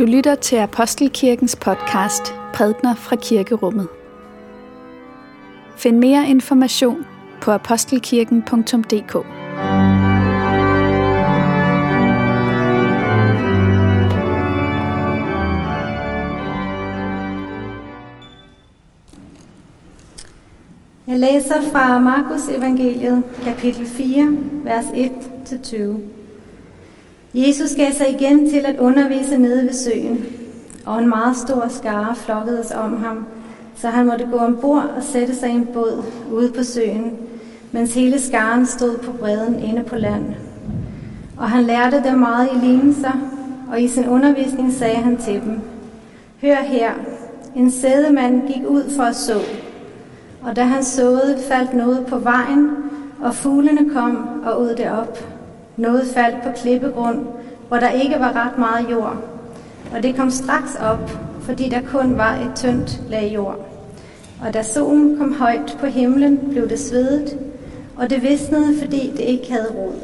Du lytter til Apostelkirkens podcast Prædner fra Kirkerummet. Find mere information på apostelkirken.dk. Jeg læser fra Markus evangeliet, kapitel 4, vers 1-20. Jesus gav sig igen til at undervise nede ved søen, og en meget stor skare flokkedes om ham, så han måtte gå ombord og sætte sig i en båd ude på søen, mens hele skaren stod på bredden inde på land. Og han lærte dem meget i lignelser, og i sin undervisning sagde han til dem, Hør her, en sædemand gik ud for at så, og da han såede, faldt noget på vejen, og fuglene kom og ud det op. Noget faldt på klippegrund, hvor der ikke var ret meget jord, og det kom straks op, fordi der kun var et tyndt lag jord. Og da solen kom højt på himlen, blev det svedet, og det visnede, fordi det ikke havde rod.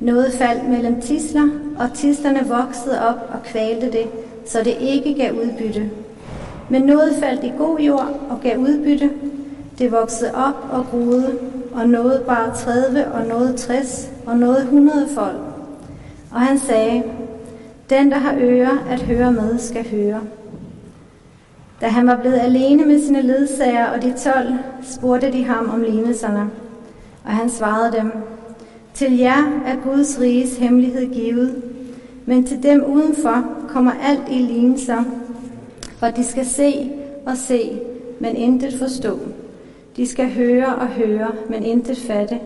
Noget faldt mellem tisler, og tislerne voksede op og kvalte det, så det ikke gav udbytte. Men noget faldt i god jord og gav udbytte. Det voksede op og groede, og nåede bare 30 og nåede 60 og nåede 100 folk. Og han sagde, den der har ører at høre med, skal høre. Da han var blevet alene med sine ledsager og de tolv, spurgte de ham om lignelserne. Og han svarede dem, til jer er Guds riges hemmelighed givet, men til dem udenfor kommer alt i lignelser, for de skal se og se, men intet forstå. De skal høre og høre, men intet fatte,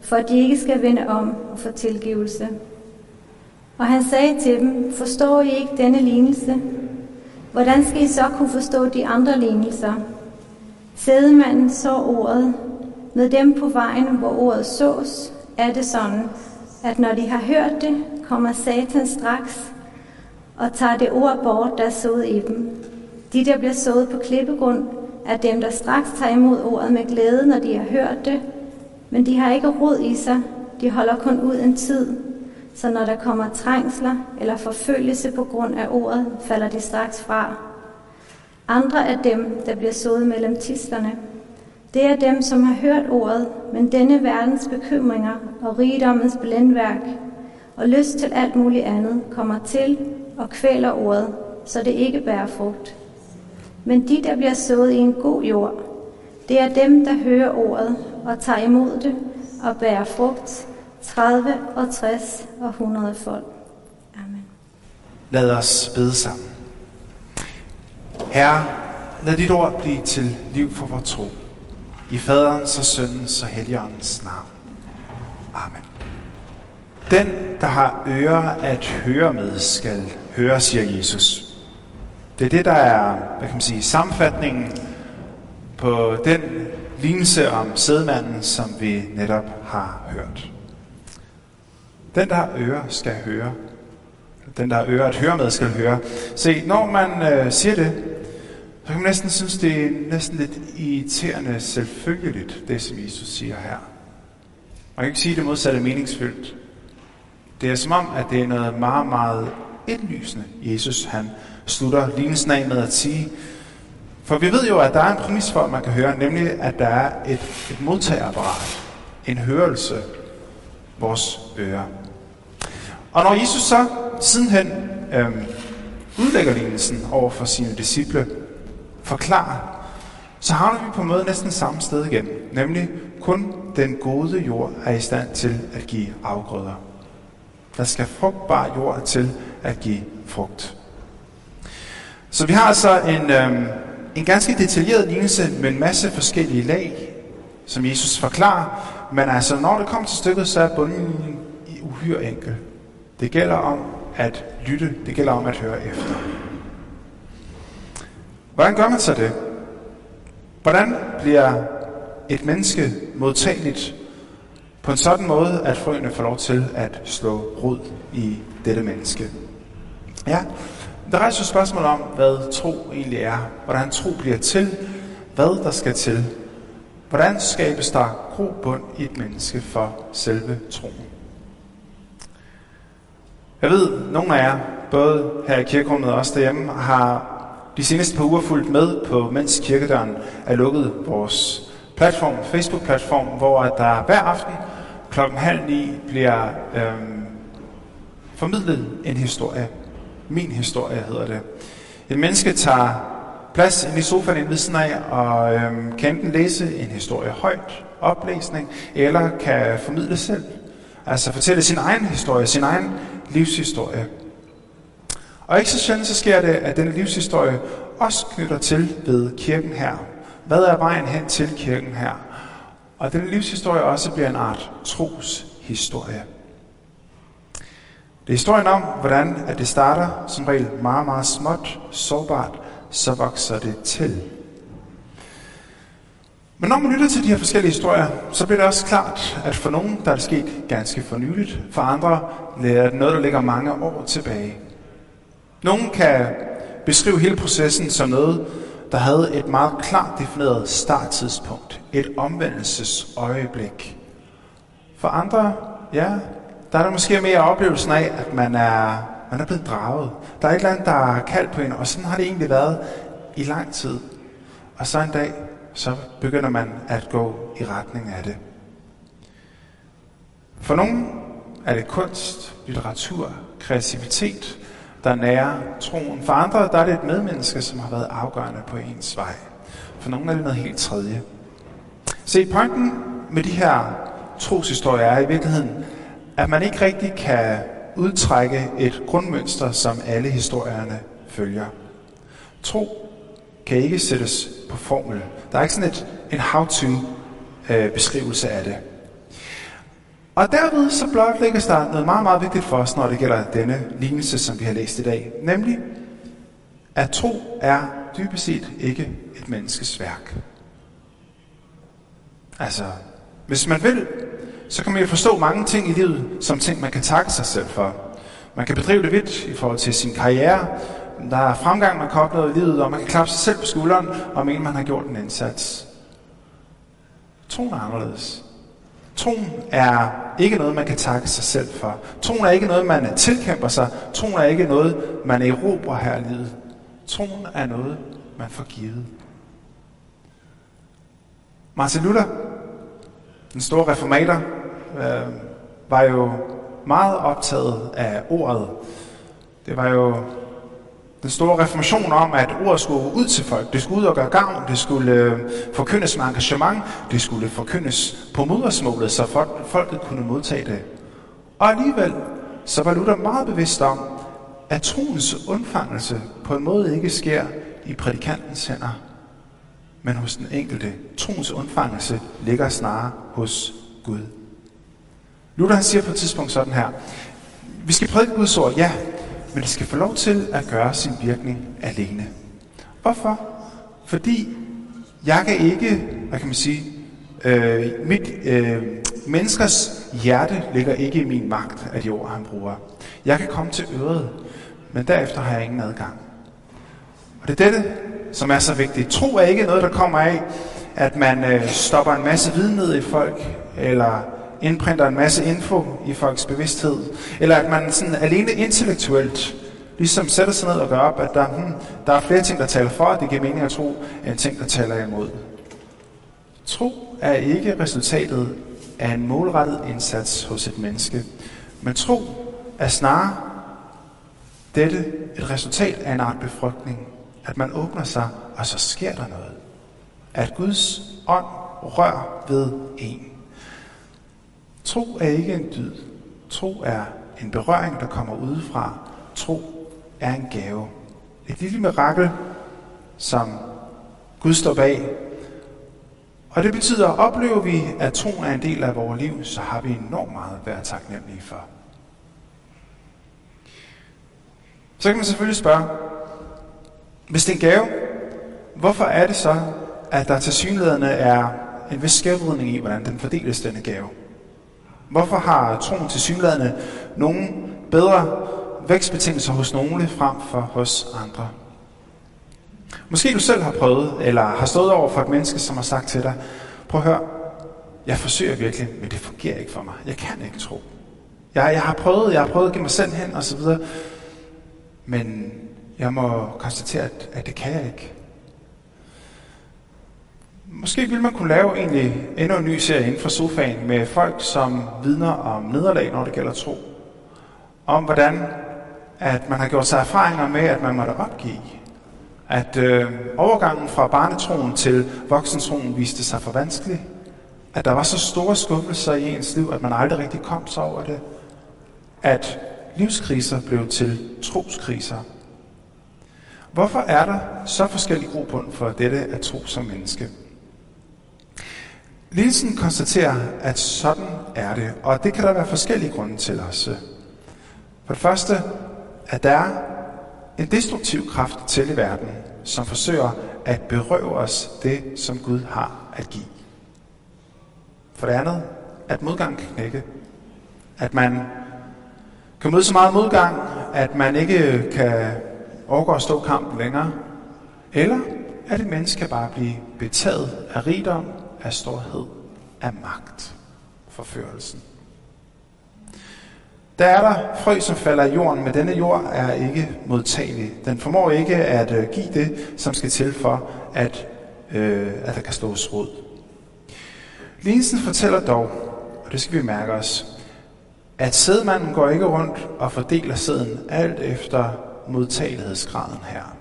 for at de ikke skal vende om og få tilgivelse. Og han sagde til dem, forstår I ikke denne lignelse? Hvordan skal I så kunne forstå de andre lignelser? Sædemanden så ordet. Med dem på vejen, hvor ordet sås, er det sådan, at når de har hørt det, kommer Satan straks og tager det ord bort, der er sået i dem. De, der bliver sået på klippegrund, er dem, der straks tager imod ordet med glæde, når de har hørt det, men de har ikke rod i sig, de holder kun ud en tid, så når der kommer trængsler eller forfølgelse på grund af ordet, falder de straks fra. Andre er dem, der bliver sået mellem tislerne. Det er dem, som har hørt ordet, men denne verdens bekymringer og rigdommens blændværk og lyst til alt muligt andet kommer til og kvæler ordet, så det ikke bærer frugt. Men de, der bliver sået i en god jord, det er dem, der hører ordet og tager imod det og bærer frugt 30 og 60 og 100 folk. Amen. Lad os bede sammen. Herre, lad dit ord blive til liv for vores tro. I faderens og søndens og helligåndens navn. Amen. Den, der har ører at høre med, skal høre, siger Jesus. Det er det, der er, hvad kan man sige, sammenfatningen på den lignelse om sædmanden, som vi netop har hørt. Den, der har ører, skal høre. Den, der har ører at høre med, skal høre. Se, når man øh, siger det, så kan man næsten synes, det er næsten lidt irriterende selvfølgeligt, det som Jesus siger her. Man kan ikke sige det modsatte meningsfyldt. Det er som om, at det er noget meget, meget indlysende, Jesus han slutter lignelsen af med at sige. For vi ved jo, at der er en præmis for, at man kan høre, nemlig at der er et, et modtagerapparat, en hørelse, vores ører. Og når Jesus så sidenhen øh, udlægger lignelsen over for sine disciple, forklarer, så havner vi på en måde næsten samme sted igen. Nemlig kun den gode jord er i stand til at give afgrøder. Der skal frugtbar jord til at give frugt. Så vi har altså en, øhm, en ganske detaljeret lignelse med en masse forskellige lag, som Jesus forklarer. Men altså, når det kommer til stykket, så er bundlinjen uhyre enkel. Det gælder om at lytte, det gælder om at høre efter. Hvordan gør man så det? Hvordan bliver et menneske modtageligt på en sådan måde, at frøene får lov til at slå rod i dette menneske? Ja, der rejser spørgsmål om, hvad tro egentlig er, hvordan tro bliver til, hvad der skal til, hvordan skabes der grobund i et menneske for selve troen. Jeg ved, nogle af jer både her i kirkerummet og også derhjemme, har de seneste par uger fulgt med på, mens kirkedøren er lukket, vores platform, Facebook-platform, hvor der hver aften klokken halv ni bliver øhm, formidlet en historie. Min historie hedder det. Et menneske tager plads ind i sofaen ind ved siden af, og øhm, kan enten læse en historie højt, oplæsning, eller kan formidle selv. Altså fortælle sin egen historie, sin egen livshistorie. Og ikke så sjældent så sker det, at denne livshistorie også knytter til ved kirken her. Hvad er vejen hen til kirken her? Og denne livshistorie også bliver en art troshistorie. Det er historien om, hvordan at det starter som regel meget, meget småt, sårbart, så vokser det til. Men når man lytter til de her forskellige historier, så bliver det også klart, at for nogen der er det sket ganske fornyeligt, for andre er det noget, der ligger mange år tilbage. Nogen kan beskrive hele processen som noget, der havde et meget klart defineret starttidspunkt, et omvendelsesøjeblik. For andre, ja, der er der måske mere oplevelsen af, at man er, man er blevet draget. Der er et eller andet, der er kaldt på en, og sådan har det egentlig været i lang tid. Og så en dag, så begynder man at gå i retning af det. For nogle er det kunst, litteratur, kreativitet, der nærer troen. For andre der er det et medmenneske, som har været afgørende på ens vej. For nogle er det noget helt tredje. Se, pointen med de her troshistorier er i virkeligheden, at man ikke rigtig kan udtrække et grundmønster, som alle historierne følger. Tro kan ikke sættes på formel. Der er ikke sådan et, en how-to øh, beskrivelse af det. Og derved så blotlægges der noget meget, meget vigtigt for os, når det gælder denne lignelse, som vi har læst i dag. Nemlig, at tro er dybest set ikke et menneskes værk. Altså, hvis man vil, så kan man jo forstå mange ting i livet, som ting, man kan takke sig selv for. Man kan bedrive det vidt i forhold til sin karriere. Der er fremgang, man kan opleve i livet, og man kan klappe sig selv på skulderen og mene, man har gjort en indsats. Troen er anderledes. Troen er ikke noget, man kan takke sig selv for. Troen er ikke noget, man tilkæmper sig. Troen er ikke noget, man erobrer her i livet. Troen er noget, man får givet. Martin Luther, den store reformator, øh, var jo meget optaget af ordet. Det var jo den store reformation om, at ordet skulle ud til folk. Det skulle ud og gøre gavn. Det skulle øh, forkyndes med engagement. Det skulle forkyndes på modersmålet, så folk, folket kunne modtage det. Og alligevel, så var Luther meget bevidst om, at troens undfangelse på en måde ikke sker i prædikantens hænder, men hos den enkelte. Troens undfangelse ligger snarere hos Gud. Luther han siger på et tidspunkt sådan her, vi skal prædike Guds ord, ja, men det skal få lov til at gøre sin virkning alene. Hvorfor? Fordi jeg kan ikke, hvad kan man sige, øh, mit øh, menneskers hjerte ligger ikke i min magt af de ord, han bruger. Jeg kan komme til øret, men derefter har jeg ingen adgang. Og det er dette, som er så vigtigt. Tro er ikke noget, der kommer af, at man øh, stopper en masse viden ned i folk, eller indprinter en masse info i folks bevidsthed, eller at man sådan alene intellektuelt ligesom sætter sig ned og gør op, at der, hmm, der er flere ting, der taler for, at det giver mening at tro, end ting, der taler imod. Tro er ikke resultatet af en målrettet indsats hos et menneske, men tro er snarere dette et resultat af en art befrugtning. At man åbner sig, og så sker der noget. At Guds ånd rør ved en. Tro er ikke en dyd. Tro er en berøring, der kommer udefra. Tro er en gave. Et lille mirakel, som Gud står bag. Og det betyder, at oplever vi, at troen er en del af vores liv, så har vi enormt meget at være taknemmelige for. Så kan man selvfølgelig spørge, hvis det er en gave, hvorfor er det så, at der til synligheden er en vis skævvridning i, hvordan den fordeles, denne gave? Hvorfor har troen til synlædende nogle bedre vækstbetingelser hos nogle frem for hos andre? Måske du selv har prøvet, eller har stået over for et menneske, som har sagt til dig, prøv at høre, jeg forsøger virkelig, men det fungerer ikke for mig. Jeg kan ikke tro. Jeg, jeg har prøvet, jeg har prøvet at give mig selv hen, og så videre. Men jeg må konstatere, at, at det kan jeg ikke. Måske ville man kunne lave egentlig endnu en ny serie inden for sofaen med folk, som vidner om nederlag, når det gælder tro. Om hvordan at man har gjort sig erfaringer med, at man måtte opgive. At øh, overgangen fra barnetroen til voksentroen viste sig for vanskelig. At der var så store skuffelser i ens liv, at man aldrig rigtig kom sig over det. At livskriser blev til troskriser. Hvorfor er der så forskellig grobund for dette at tro som menneske? Lidelsen konstaterer, at sådan er det, og det kan der være forskellige grunde til også. For det første, at der er en destruktiv kraft til i verden, som forsøger at berøve os det, som Gud har at give. For det andet, at modgang kan knække. At man kan møde så meget modgang, at man ikke kan overgå at stå kampen længere. Eller at et menneske bare blive betaget af rigdom, af storhed, af magt, forførelsen. Der er der frø, som falder i jorden, men denne jord er ikke modtagelig. Den formår ikke at øh, give det, som skal til for, at, øh, at der kan slås rod. Lignelsen fortæller dog, og det skal vi mærke os, at sædmanden går ikke rundt og fordeler sæden alt efter modtagelighedsgraden her.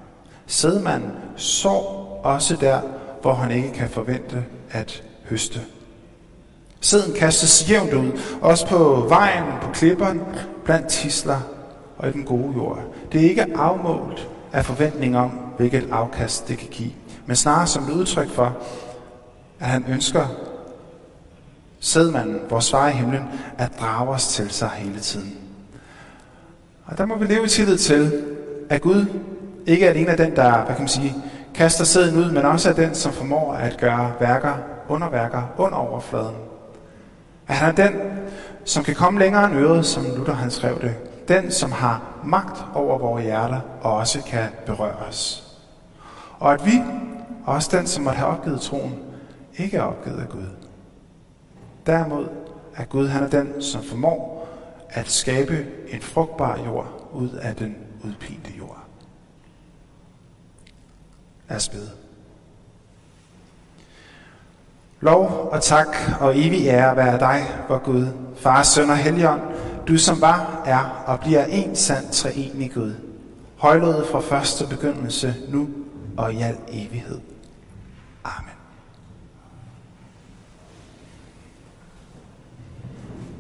Sædmanden sår også der, hvor han ikke kan forvente at høste. Sæden kastes jævnt ud, også på vejen, på klipperen, blandt tisler og i den gode jord. Det er ikke afmålt af forventning om, hvilket afkast det kan give, men snarere som et udtryk for, at han ønsker sædmanden, vores far i himlen, at drage os til sig hele tiden. Og der må vi leve i tillid til, at Gud ikke er af den, der, hvad kan man sige, kaster sæden ud, men også er den, som formår at gøre værker, underværker under overfladen. At han er den, som kan komme længere end øret, som Luther han skrev det. Den, som har magt over vores hjerter, og også kan berøre os. Og at vi, også den, som måtte have opgivet troen, ikke er opgivet af Gud. Derimod er Gud, han er den, som formår at skabe en frugtbar jord ud af den udpinte jord er os. Lov og tak og evig ære være dig, vor Gud, Far, Søn og Helligånd, du som var, er og bliver en sand treenig Gud. Højlået fra første begyndelse, nu og i al evighed. Amen.